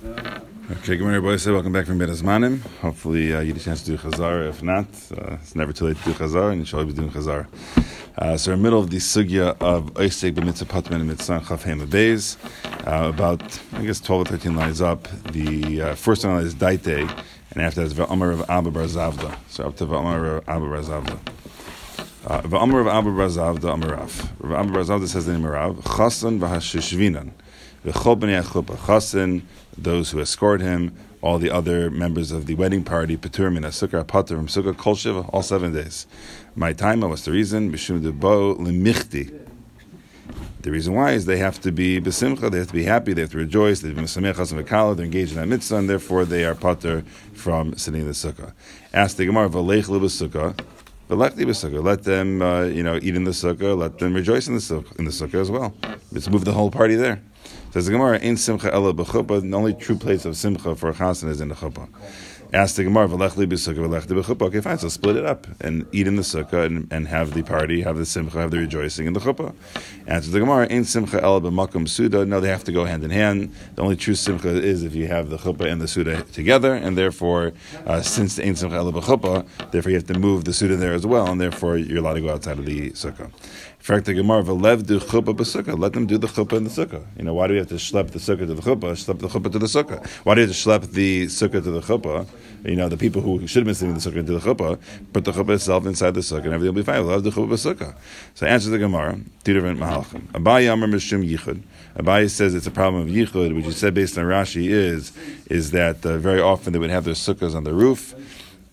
Okay, good morning, everybody. Welcome back from Bein Hazmanim. Hopefully, uh, you get a chance to do Chazar. If not, uh, it's never too late to do Chazar, and you should always be doing Chazar. Uh, so, we're in the middle of the sugya of Oisek b'mitzvah patman and mitzvah chaf hem. Uh, about, I guess, 12 or 13 lines up. The uh, first one is Daite, and after that is V'amar of Abba Bar Zavda. So, up to V'amar of Abba Bar Zavda. Uh, of Abba Bar Zavda Amarav. Rav Abba Bar Zavda says in Amarav, Chasan v'hashishvinan. V'chol b'nei. Chasan, those who escort him, all the other members of the wedding party, Petur min Sukkah Pater from Sukkah Kol Shiva, all seven days. My time, what's the reason? B'shum debo. The reason why is they have to be besimcha, they have to be happy, they have to rejoice, they've been they're engaged in that mitzvah, and therefore they are pater from sitting in the sukkah. Ask the Gemara, v'leich sukkah, let them, uh, you know, eat in the sukkah. Let them rejoice in the sukkah, in the sukkah as well. Let's move the whole party there. Says the Gemara, "Ain't simcha ella b'chuppah." The only true place of simcha for a chasen is in the chuppah. Ask the Gemara, "V'lechli b'sukkah, v'lechli b'chuppah." Okay, fine. So split it up and eat in the sukkah and, and have the party, have the simcha, have the rejoicing in the chuppah. Answer the Gemara, "Ain't simcha ella b'makom suda." No, they have to go hand in hand. The only true simcha is if you have the chuppah and the suda together, and therefore, uh, since the ain't simcha ella b'chuppah, therefore you have to move the suda there as well, and therefore you're allowed to go outside of the sukkah. In fact, the Gemara, "V'lev du chuppah b'sukkah." Let them do the chuppah in the sukkah. You know, why do we have to schlep the sukkah to the chuppah? Schlep the chuppah to the sukkah. Why do you have to schlep the sukkah to the chuppah? You know, the people who should have been sitting in the sukkah into the chuppah, put the chuppah itself inside the sukkah, and everything will be fine. We'll have the chuppah sukkah. So answer the Gemara, two different mahalchim. Abayi Amr Mishum Yichud. Abayi says it's a problem of Yichud, which he said based on Rashi is, is that uh, very often they would have their sukkahs on the roof,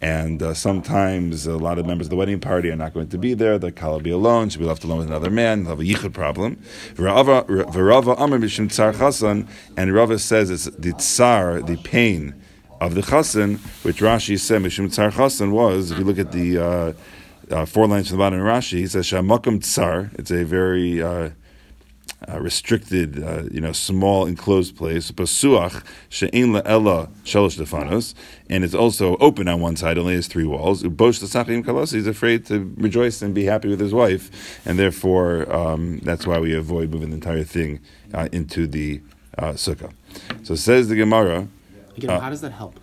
and uh, sometimes a lot of members of the wedding party are not going to be there. The kala be alone; should be left alone with another man. They'll have a yichud problem. V'rava amar b'shem tsar chasan, and Rava says it's the tsar, the pain of the chassan, which Rashi said, Mishum Tsar Chassan was, if you look at the uh, uh, four lines from the bottom of Rashi, he says, Shamakum Tsar, it's a very uh, uh restricted, uh, you know, small enclosed place, Basuach, She'en Ella Shalosh Stefanos, and it's also open on one side, only has three walls. Ubosh Sachim Kalos, he's afraid to rejoice and be happy with his wife, and therefore um, that's why we avoid moving the entire thing uh, into the sukkah. So says the Gemara, Again, uh, how does that help?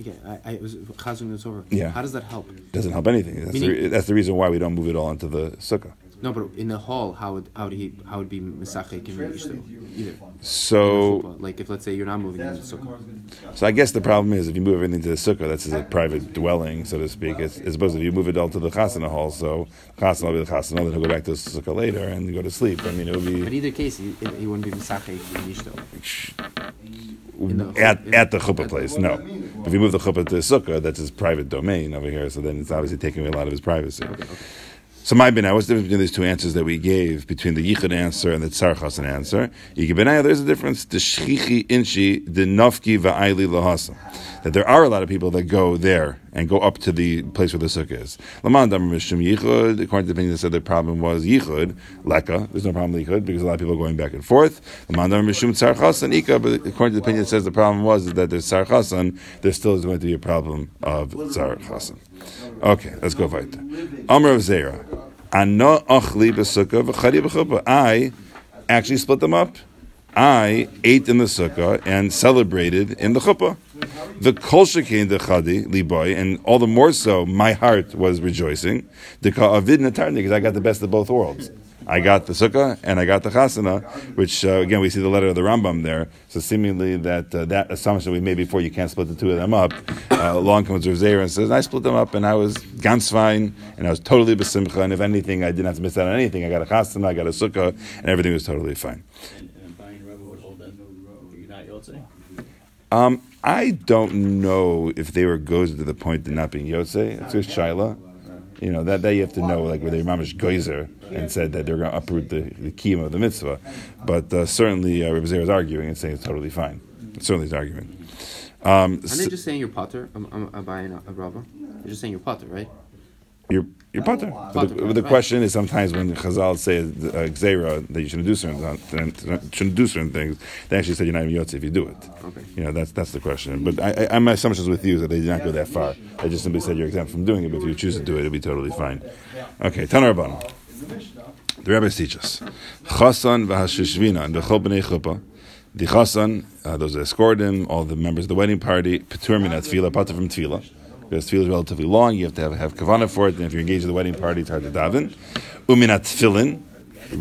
Again, I, I was chazing this over. Yeah. How does that help? Doesn't help anything. That's, Meaning, the, that's the reason why we don't move it all into the sukkah. No, but in the hall, how would how would he how would be misachek in either? So, like if let's say you're not moving in the sukkah. So I guess the problem is if you move everything to the sukkah, that's a private dwelling, so to speak. It's, as opposed to if you move it all to the chasana hall, so chasana will be the chasana, then he'll go back to the sukkah later and go to sleep. I mean, it would be. But either case, he, he wouldn't be misachek in ishto. At, at the chuppah place, no. If you move the chuppah to the sukkah, that's his private domain over here, so then it's obviously taking away a lot of his privacy. Okay, okay. So my benai, what's the difference between these two answers that we gave between the yichud answer and the tzar chasan answer? There's a difference. The shchichi inshi, the nafki va'ayli lahasa. That there are a lot of people that go there and go up to the place where the sukkah is. According to the opinion that said the problem was yichud leka. There's no problem with yichud because a lot of people are going back and forth. But according to the opinion that says the problem was that there's tzar chasan, there still is going to be a problem of tzar chasan. Okay, let's go weiter. Amr of Zera. I actually split them up. I ate in the sukkah and celebrated in the chuppah. The kol shekein the chadi liboy, and all the more so, my heart was rejoicing. The avid natarni because I got the best of both worlds. I got the sukkah and I got the chasana, which uh, again we see the letter of the Rambam there. So seemingly that uh, that assumption we made before you can't split the two of them up. Uh, along comes Rav and says I split them up and I was ganz fine and I was totally besimcha and if anything I didn't have to miss out on anything. I got a chasana, I got a sukkah, and everything was totally fine. And, and Rebbe would hold that. You're not Yotze. Um, I don't know if they were gozer to the point of not being yotze. It's just shaila. You know that that you have to know, like where they mamish geyser and said that they're going to uproot the, the kiyum of the mitzvah. But uh, certainly, uh, Rebbe is arguing and saying it's totally fine. Certainly, he's arguing. Um, Aren't they just saying you're potter? I'm, I'm, I'm buying a, a Rava. You're just saying you're potter, right? You're you're potter. But the, the right. question is sometimes when Chazal say uh, that you shouldn't do certain shouldn't do certain things, they actually said you're not even yotze if you do it. Okay. You know that's that's the question. But I, I, my assumptions with you is that they did not go that far. They just simply said you're exempt from doing it, but if you choose to do it, it'll be totally fine. Okay, Tanar The rabbis teach us. Chasan v'hashishvina and b'chol b'nei chuppah. The chasan, uh, those that escort him, all the members of the wedding party, patur min tefillah, patur from tefillah. Because tefillah is relatively long, you have to have, have kavanah for it, and if you're engaged in the wedding party, it's hard to daven. Uminat tefillin,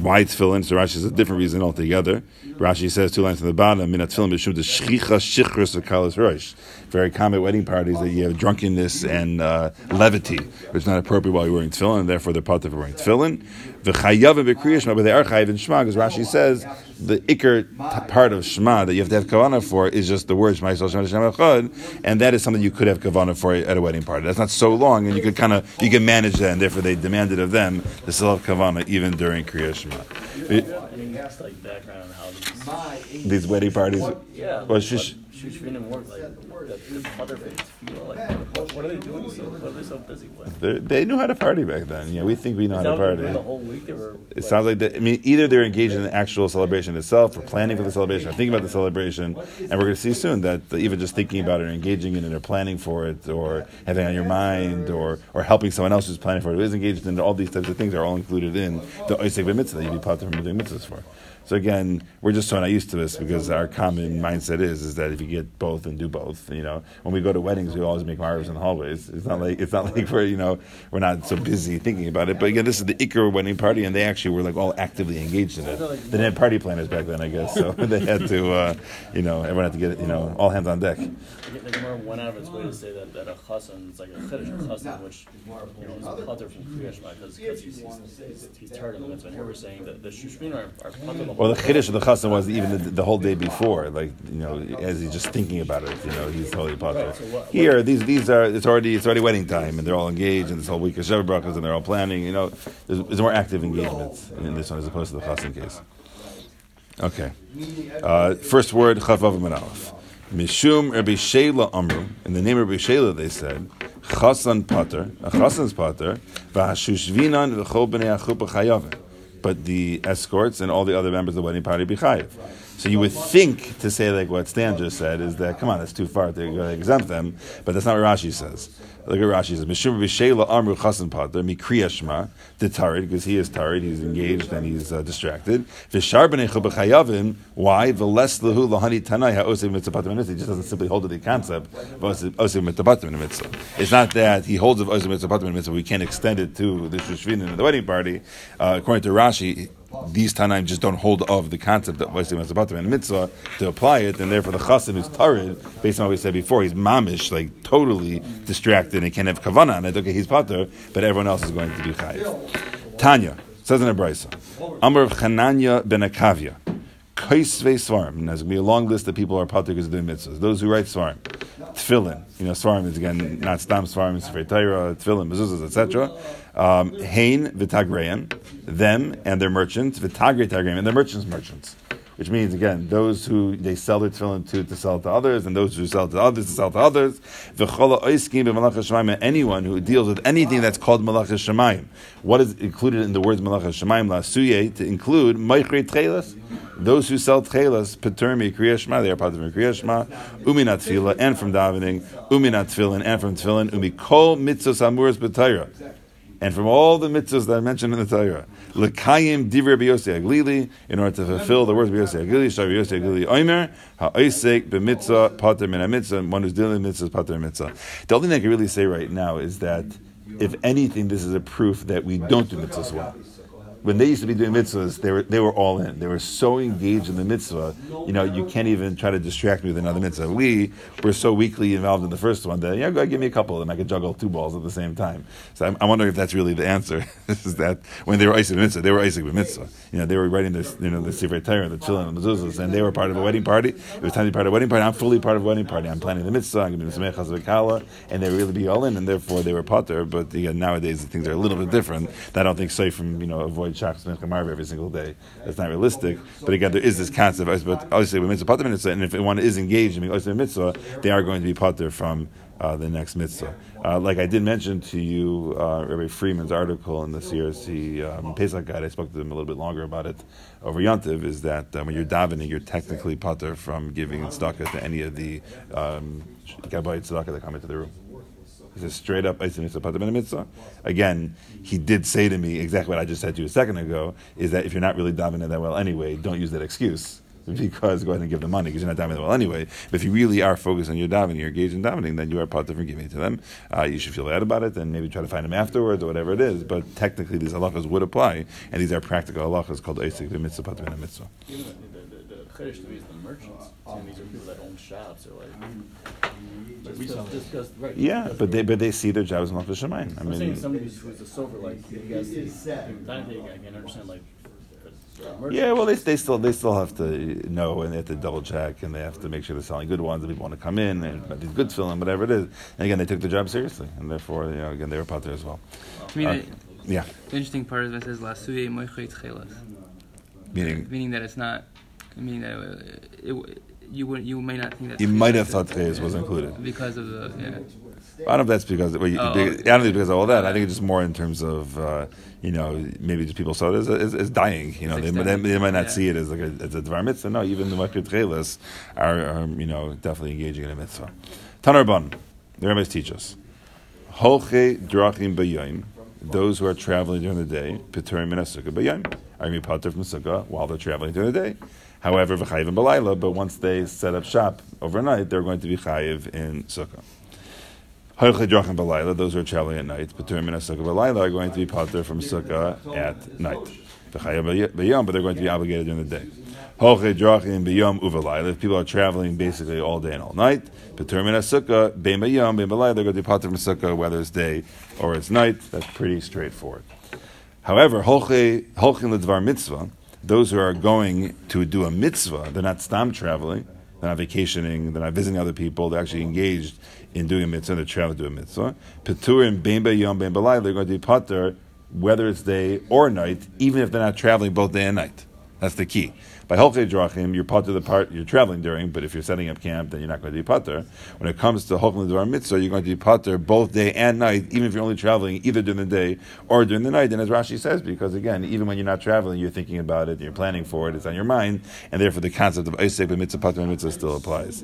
why tefillin? So Rashi is a different reason altogether. Rashi says two lines from the bottom, minat tefillin b'shum the shchicha shichris of kalas rosh. Very common at wedding parties that you have drunkenness and uh, levity, which is not appropriate while you're wearing tefillin, and therefore they're part of wearing tefillin. V'chayavim b'kriyah but they are chayiv in shema, because Rashi says the ikr t- part of shema that you have to have kavana for is just the word shema yisrael shema echad, and that is something you could have kavana for at a wedding party. That's not so long, and you could kind of you can manage that, and therefore they demanded of them to still have kavana even during kriyah shema. Any like background on how these, wedding parties, yeah, well, shish, Shushvinim work like the, the mother feel like what, what are they doing? So what are they so busy with? they they knew how to party back then. Yeah, we think we know how to they party. the whole week they were. It sounds like that. I mean, either they're engaged in the actual celebration itself, or planning for the celebration, or thinking about the celebration, and we're going to see soon that even just thinking about it, or engaging in it, or planning for it, or having it on your mind, or or helping someone else who's planning for it, who is engaged in it, all these types of things are all included in the Oisek mitzvah that you'd be part from doing mitzvahs for. So again, we're just so not used to this because our common mindset is is that if you get both and do both, you know, when we go to weddings, we always make marvels in the hallways. It's not like it's not like we're you know we're not so busy thinking about it. But again, this is the Iker wedding party, and they actually were like all actively engaged in it. They didn't have party planners back then, I guess, so they had to, uh, you know, everyone had to get you know all hands on deck. The Gemara went out of its way to say that, that a chassan is like a chiddush chassan, which you know is a putter from Kriyash because he's, he's, tired of. And here we're saying that the shushmin are, are putter Well, the chiddush of the chassan was even the, the whole day before, like you know, as he's just thinking about it, you know, he's totally potter. Here, these these are it's already it's already wedding time, and they're all engaged, and this whole week of Sheva Brachas, and they're all planning. You know, there's, there's more active engagements in this one as opposed to the chassan case. Okay, uh, first word chavav manalef. Mishum Rabbi Shela Amru. In the name of Rabbi Shela, they said, Chasan Pater, a Chasan's Pater, V'hashushvinan v'chol b'nei achupa chayavim. But the escorts and all the other members of the wedding party be chayiv. So you would think to say like what Stan just said is that come on, that's too far to exempt them, but that's not what Rashi says. Look at Rashi says Mishum B'Sheila Amru Chasan Pater Mikriya Shema the Tarid because he is Tarid, he's engaged and he's uh, distracted. V'Shar B'nei Chubachayavim why V'les Lehu Lahani Tanai Ha'osim Mitzvah Pater Mitzvah. He just doesn't simply hold to the concept of Osim Mitzvah Mitzvah. It's not that he holds of Osim Mitzvah Pater Mitzvah. We can't extend it to the Shushvin and the wedding party. Uh, according to Rashi these Tanaim just don't hold of the concept of Vasim Masabatim and Mitzvah to apply it, and therefore the Chassid who's Tarid, based on what we said before, he's mamish, like totally distracted and he can't have Kavanah on it. Okay, he's Pater, but everyone else is going to be Chayiv. Tanya, says in a Brisa, Amr of Chananya ben Akavia, Kaisve Svarim, and there's going to be a long list of people who are Pater because of doing mitzvahs. Those who write Svarim. Tefillin, you know, Svarim is again not Stam Svarim, Sefer Torah, Tefillin, mezuzahs, etc. Um, Hain v'tagreim, them and their merchants, v'tagre tagreim, and their merchants' merchants. Which means again, those who they sell their tefillin to to sell to others, and those who sell to others to sell to others. Anyone who deals with anything that's called malach hashemayim. What is included in the words malach hashemayim lasuye to include meichre tchelas? Those who sell patermi kriya shema, they are part of kriya shema, uminat tefillah, and from davening, uminat tefillin, and from tefillin, umi kol mitzvos amuras b'tayra and from all the mitzvahs that I mentioned in the Torah, lekayim divrei biyosi HaGlili, in order to fulfill the words of biyosi HaGlili, shar biyosi HaGlili oimer, ha'oisek b'mitzvah pater min mitzvah, one who's dealing with mitzvahs pater mitzvah. The only thing I can really say right now is that, if anything, this is a proof that we don't do mitzvahs well. When they used to be doing mitzvahs, they were they were all in. They were so engaged in the mitzvah. You know, you can't even try to distract me with another mitzvah. We were so weakly involved in the first one that yeah, go give me a couple of them. I could juggle two balls at the same time. So I'm, I'm wondering if that's really the answer. is that when they were Oisek mitzvah, they were Oisek mitzvah. You know, they were writing this, you know, the Sefer Torah, the Chillin, and the Mezuzahs, and they were part of a wedding party. It was time to be part of a wedding party. I'm fully part of a wedding party. I'm planning the mitzvah. I'm going to be the and they really be all in, and therefore they were potter. But again, nowadays things are a little bit different. I don't think say from you know avoid shaks and every single day. That's not realistic. But again, there is this concept. But obviously, with mitzvah pater mitzvah, and if one is engaged in mitzvah, they are going to be pater from uh, the next mitzvah. Uh, like I did mention to you, uh, Rabbi Freeman's article in the CRC um, Pesach Guide, I spoke to them a little bit longer about it over Yontiv, is that uh, when you're davening, you're technically pater from giving tzedakah to any of the um, gabayit tzedakah that come into the room. He says straight up, mitzvah. Again, he did say to me exactly what I just said to you a second ago: is that if you're not really davening that well anyway, don't use that excuse. because go ahead and give them money because you're not davening well anyway. But if you really are focused on your davening, you're engaged in davening, then you are part of giving it to them. Uh, you should feel bad about it and maybe try to find them afterwards or whatever it is. But technically, these halachas would apply, and these are practical halachas called Eisik mitzvah patim mitzvah. Is the merchants. And these are people that own shops or like. Just because, just because, right, Yeah, because but they but they see their job as malchus shemayim. I I'm saying mean, somebody who's, who's a silver, like you guys, I think I can understand, like. for a merchant. yeah, well, they, they still they still have to know and they have to double check and they have to make sure they're selling good ones. And people want to come in and but these good film, whatever it is. And again, they took the job seriously, and therefore, you know, again, they were part there as well. To me, Uh, the, Yeah, the interesting part is that it says lasuye moichet chelas, meaning meaning that it's not. Meaning mean, uh, it, you would you may not think that you might have thought Tchez was included. because of the yeah. I don't know if that's because well, you, Oh. I don't think it's because of all that. I think it's just more in terms of uh, you know maybe just people saw it as, as, as dying. You know, they, they, they might not Yeah. see it as like a, as a dvar mitzvah. No, even the makrit chelas are, are you know definitely engaging in a mitzvah. Tanar ban, the rabbis teach us. Holche drachim bayim. Those who are traveling during the day, piturim min sukkah bayim, are going to be from sukkah while they're traveling during the day. However, v'chayiv in balayla, but once they set up shop overnight, they're going to be chayiv in sukkah. Hoiche drachim those are traveling at night, piturim min sukkah balayla, are going to be pater from sukkah at night. V'chayiv but they're going to be obligated during the day. Drachim. If people are traveling basically all day and all night, piturim min sukkah balayla, they're going to be pater from sukkah whether it's day or it's night. That's pretty straightforward. However, holche holchin ledvar mitzvah, those who are going to do a mitzvah, they're not stam traveling, they're not vacationing, they're not visiting other people, they're actually engaged in doing a mitzvah, they're traveling to do a mitzvah. Peturim bein yom balai, they're going to be pater whether it's day or night, even if they're not traveling both day and night. That's the key. By holche drachim, you're pater the part you're traveling during, but if you're setting up camp, then you're not going to be pater. When it comes to holchin ledvar mitzvah, you're going to be pater both day and night, even if you're only traveling either during the day or during the night. And as Rashi says, because again, even when you're not traveling, you're thinking about it, you're planning for it, it's on your mind, and therefore the concept of Oisek mitzvah pater mitzvah still applies.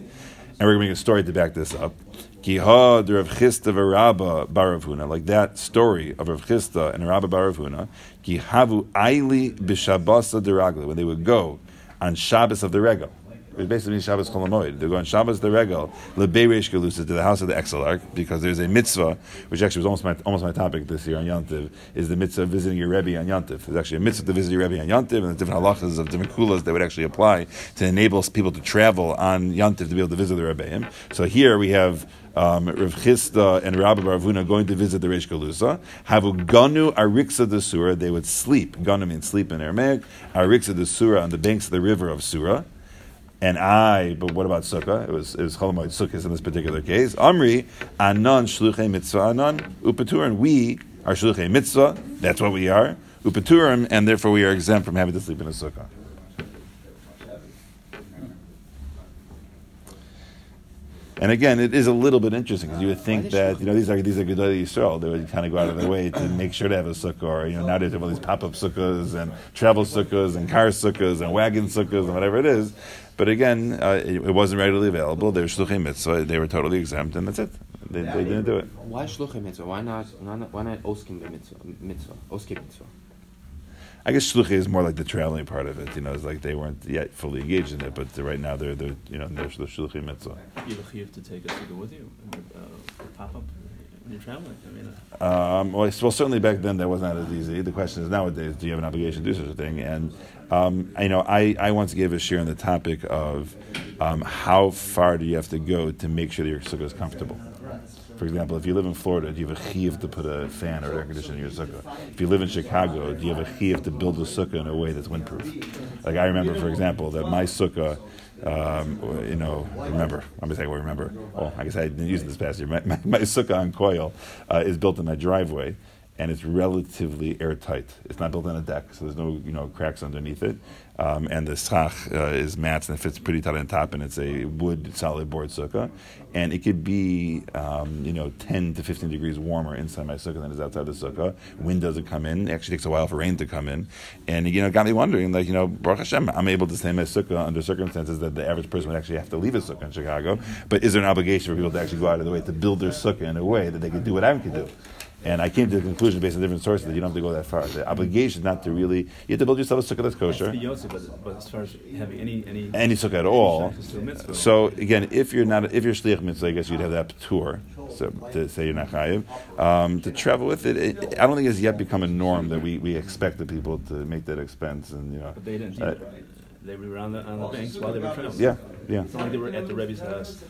And we're going to make a story to back this up. Kiha de Rav Chisda v'Rabba bar Rav Huna, like that story of Rav Chisda and Rabba bar Rav Huna, Aili b'Shabbos deragla, when they would go on Shabbos of the Regal. It basically Shabbos Chol Hamoed. They go on Shabbos the Regal, Lebeirish Galusa, to the house of the Exilarch, because there's a mitzvah, which actually was almost my, almost my topic this year on Yantiv, is the mitzvah of visiting your Rebbe on Yantiv. There's actually a mitzvah to visit your Rebbe on Yantiv, and the different halachas of different kulas that would actually apply to enable people to travel on Yantiv to be able to visit the Rebbeim. So here we have um, Rav Chisda and Rabbi bar Rav Huna going to visit the Reish Galusa. Havu ganu ariksa de Sura. They would sleep. Ganu means sleep in Aramaic. Ariksa de Sura on the banks of the river of Sura. And I, but what about Sukkah? It was it was Chol Hamoed Sukkahs in this particular case. Amri anan shluchei mitzvah anan upeturim. We are shluchei mitzvah. That's what we are. Upeturim, and therefore we are exempt from having to sleep in a sukkah. And again, it is a little bit interesting because you would think that you know these are these are Gedolei Yisrael. They would kind of go out of their way to make sure to have a sukkah, or you know nowadays they have all these pop up sukkahs and travel sukkahs and car sukkahs and wagon sukkahs and whatever it is. But again, uh, it, it wasn't readily available. They were shluchim mitzvah. They were totally exempt, and that's it. They, they didn't do it. Why shluchim mitzvah? Why not? Why not? Oskim mitzvah? Mitzvah. Oskim mitzvah. I guess shluchi is more like the traveling part of it. You know, it's like they weren't yet fully engaged in it, but right now they're they're you know they're the shluchim mitzvah. You have to take a sukkah with you, uh, pop up when you're traveling. I mean, Um, well, well, certainly back then that was not as easy. The question is nowadays, do you have an obligation to do such a thing? And um, you know, I, I once gave a share on the topic of um, how far do you have to go to make sure that your sukkah is comfortable. For example, if you live in Florida, do you have a chiv to put a fan or air conditioner in your sukkah? If you live in Chicago, do you have a chiv to build a sukkah in a way that's windproof? Like I remember, for example, that my sukkah, um, you know, remember, I'm going to say, well, remember, well, I guess I didn't use it this past year. My, my, my sukkah on coil uh, is built in my driveway, and it's relatively airtight. It's not built on a deck, so there's no, you know, cracks underneath it. Um, and the schach uh, is mats and it fits pretty tight on top, and it's a wood solid board sukkah. And it could be, um, you know, 10 to 15 degrees warmer inside my sukkah than it is outside the sukkah. Wind doesn't come in. It actually takes a while for rain to come in. And, you know, got me wondering, like, you know, Baruch Hashem, I'm able to stay in my sukkah under circumstances that the average person would actually have to leave a sukkah in Chicago. But is there an obligation for people to actually go out of the way to build their sukkah in a way that they could do what I could do? And I came to the conclusion based on different sources that you don't have to go that far. The obligation is not to really, you have to build yourself a sukkah that's kosher. But, but as far as having any any Any sukkah at all. It's still mitzvah. So again, if you're not, if you're shliach mitzvah, I guess you'd have that tour. So to say you're not chayiv, um, to travel with it, it, I don't think it's yet become a norm that we, we expect the people to make that expense and you know. But they didn't. uh, they were on the on the banks while they were traveling. yeah, yeah. It's not like they were at the Rebbe's house.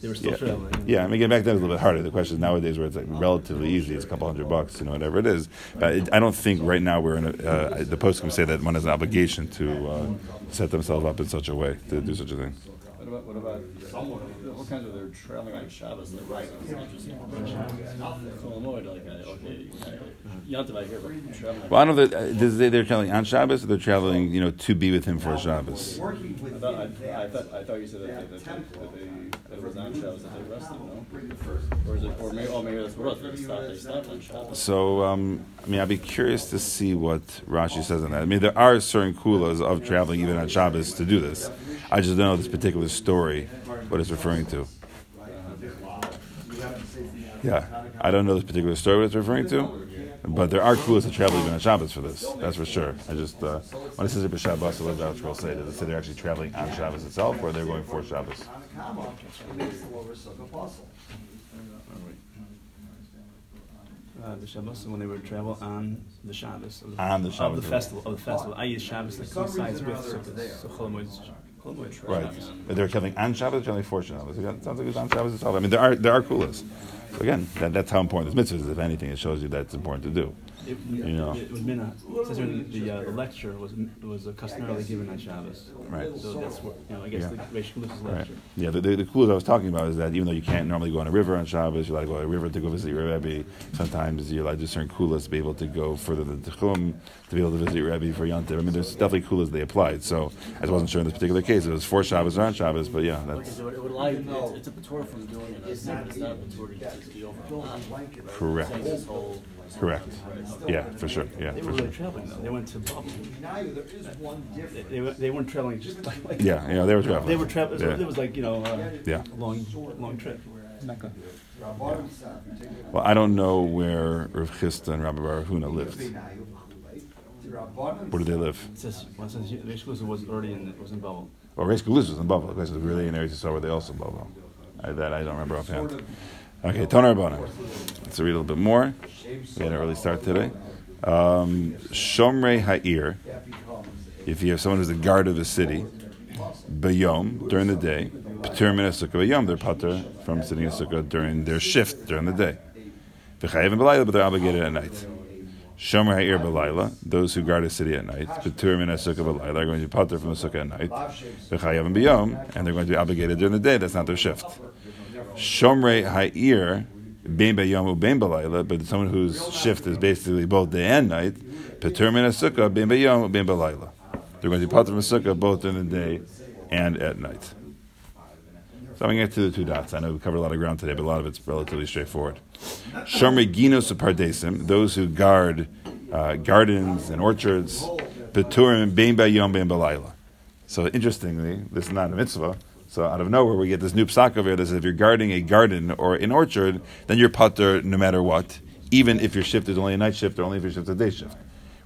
They were still Yeah, traveling. yeah. I mean, again, back then it was a little bit harder. The question is nowadays where it's like relatively easy. It's a couple hundred bucks, you know, whatever it is. But it, I don't think right now we're in a. Uh, the post can say that one has an obligation to uh, set themselves up in such a way to do such a thing. What about, what about, what kinds of, they're traveling on Shabbos, like, right, it's interesting. Chol Hamoed, like, okay, Yantav I hear, but traveling. Well, I don't know that uh, does they, they're traveling on Shabbos or they're traveling, you know, to be with him for Shabbos. I thought, I, I thought, I thought you said that, that, that, that they, that it was on Shabbos, that they rested, no? Or is it, or maybe, oh, maybe that's what it was, they stopped, they stopped on Shabbos. So, um, I mean, I'd be curious to see what Rashi says on that. I mean, there are certain kulas of traveling even on Shabbos to do this. I just don't know this particular story, what it's referring to. Yeah, I don't know this particular story what it's referring to, but there are kulas that travel even on Shabbos for this. That's for sure. I just uh, when it says it Shabbos, I love that will say. Does it say they're actually traveling on Shabbos itself, or they're going for Shabbos? Uh, the Shabbos when they would travel on the Shabbos of the, On the of Shabbos. the festival of the festival. I use Shabbos that coincides with Sukkot. So Chol Hamoed's- Chol Hamoed. Right. But they're traveling on Shabbos, traveling for Shabbos. It sounds like it's on Shabbos itself. I mean, there are there are kulas. So again, that, that's how important this mitzvah is. If anything, it shows you that it's important to do. It, You know. it was minna. It says when the, uh, the lecture was was uh, customarily given on Shabbos. Right. So that's what you know. I guess Yeah. the Reish Galus's Right. lecture. Yeah, the, the, the kulas I was talking about is that even though you can't normally go on a river on Shabbos, you're allowed to go on a river to go visit your Rebbe. Sometimes you're allowed to do certain kulas to be able to go further than Techum, to be able to visit your Rebbe for Yontif. I mean, there's definitely kulas they applied. So I wasn't sure in this particular case. It was for Shabbos or on Shabbos, but yeah, that's So it would allow you, it's, it's a Patur from doing it, it's not, it's not a Patur to the over. correct. Saying this whole. Correct. Yeah, for sure. Yeah, They for were sure. really traveling though. They went to Bavel. They, they, were- they weren't traveling just like, like Yeah, yeah, they were traveling. They were traveling. Yeah. It was like you know, uh, Yeah. a long, long trip. Mecca. Well, I don't know where Rav Chisda and Rabbi Baruch Huna lived. Where did they live? It says, well, it says Reish Galusa was already in was in Bavel. Well, Reis Galuz was in Bavel. The place was really in areas where they also in Bavel. I, that I don't remember offhand. Okay, Tonar Rabbanan. Let's read a little bit more. We had an early start today. Um, Shomrei Ha'ir. If you have someone who's the guard of a city, Bayom, during the day, Patur min Bayom, they're pater from sitting in sukkah during their shift during the day. V'chayev and Belayla, but they're obligated at night. Shomer Ha'ir Belayla, those who guard a city at night, Patur min sukkah are going to be pater from the sukkah at night. V'chayev and Bayom, and they're going to be obligated during the day, that's not their shift. Shomrei Ha'ir, Bein Bayom Ubein Belayla, but someone whose shift is basically both day and night, Patur min sukkah Bein Bayom Ubein Belayla. They're going to be the sukkah both in the day and at night. So I'm going to get to the two dots. I know we covered a lot of ground today, but a lot of it's relatively straightforward. Shomrei Ginos Pardesim, those who guard uh, gardens and orchards, Peturim Bein Bayom Bein Belayla. So interestingly, this is not a mitzvah. So out of nowhere, we get this new psak over here that says if you're guarding a garden or an orchard, then you're putter no matter what, even if your shift is only a night shift or only if your shift is a day shift.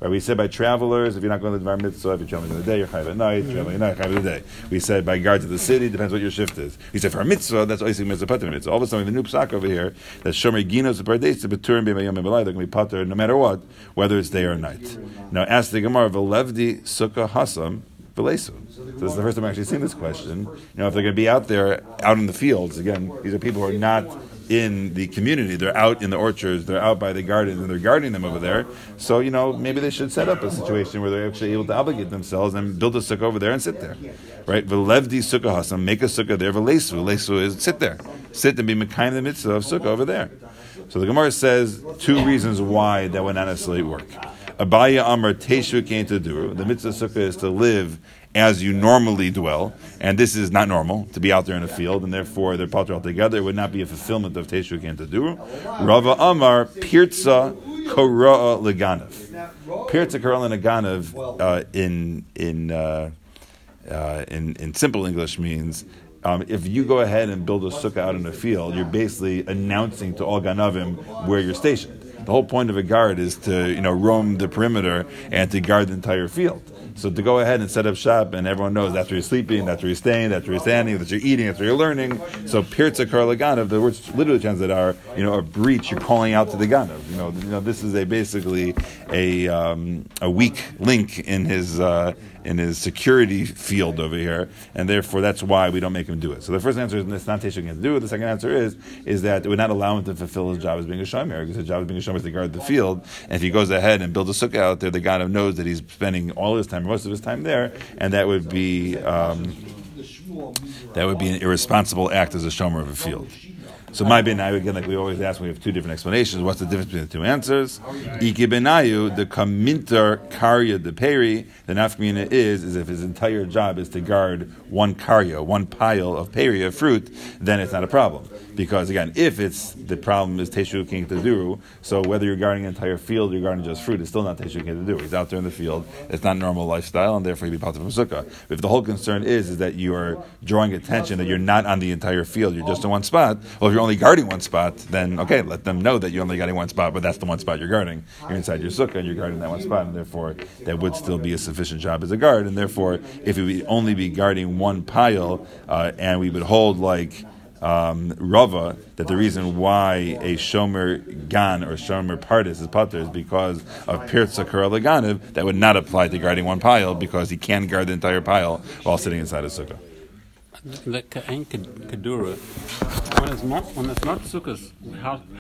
Right? We said by travelers, if you're not going to the Dvar Mitzvah, if you're traveling in the day, you're chayav at night, traveling at night, chayav in the day. We said by guards of the city, depends what your shift is. We said for a mitzvah, that's always mitzvah pater mitzvah. All of a sudden, a new psak over here that shomer ginos pardes to betur and b'mayom b'malai, they're going to be pater no matter what, whether it's day or night. Now, ask the Gemara, v'levdi sukkah hasam v'lesu. So this is the first time I've actually seen this question. You know, if they're going to be out there, out in the fields, again, these are people who are not in the community. They're out in the orchards, they're out by the gardens, and they're guarding them over there. So, you know, maybe they should set up a situation where they're actually able to obligate themselves and build a sukkah over there and sit there. Right? V'levdi sukkah hasam, make a sukkah there. V'lesu, lesu is sit there. Sit and be mekayim the mitzvah of sukkah over there. So the Gemara says two reasons why that would not necessarily work. Abaya Amar Teshu came to. The mitzvah sukkah is to live as you normally dwell, and this is not normal to be out there in a field, and therefore they're pater altogether. It would not be a fulfillment of Teshu came to. Rava Amar Pirza Kora Leganav. Pirza Kora Leganav uh, in in. Uh, uh, in, in simple English means um, if you go ahead and build a sukkah out in a field, you're basically announcing to all ganavim where you're stationed. The whole point of a guard is to you know roam the perimeter and to guard the entire field. So to go ahead and set up shop, and everyone knows that's where you're sleeping, that's where you're staying, that's where you're standing, that's where you're eating, that's where you're learning. So pirza karlaganav, the words literally translate are you know a breach. You're calling out to the ganav. You know, you know this is a basically a um, a weak link in his. Uh, in his security field over here, and therefore that's why we don't make him do it. So the first answer is it's not Teshuvah to do it. The second answer is is that would not allow him to fulfill his job as being a shomer because his job as being a shomer is to guard the field. And if he goes ahead and builds a sukkah out there, the guy knows that he's spending all his time, most of his time there, and that would be um, that would be an irresponsible act as a shomer of a field. So my benayu again, like we always ask, we have two different explanations. What's the difference between the two answers? Iki benayu, the kaminter karya de peri, the nafkamina is is if his entire job is to guard one karya, one pile of peri of fruit, then it's not a problem. Because again, if it's the problem is teshu king taduru, so whether you're guarding an entire field, you're guarding just fruit, it's still not teshu king taduru. He's out there in the field. It's not normal lifestyle, and therefore he'd be part from sukkah. If the whole concern is is that you are drawing attention that you're not on the entire field, you're just in one spot. Well, if you're only guarding one spot, then okay, let them know that you're only guarding one spot, but that's the one spot you're guarding. You're inside your sukkah and you're guarding that one spot, and therefore that would still be a sufficient job as a guard. And therefore, if it would only be guarding one pile, uh, and we would hold like um, Rava that the reason why a Shomer Gan or Shomer Partis is Pater is because of Pirza Karalaganiv, that would not apply to guarding one pile because he can guard the entire pile while sitting inside a sukkah. The Ka'en Kedura, when it's not, when it's not sukkahs, how,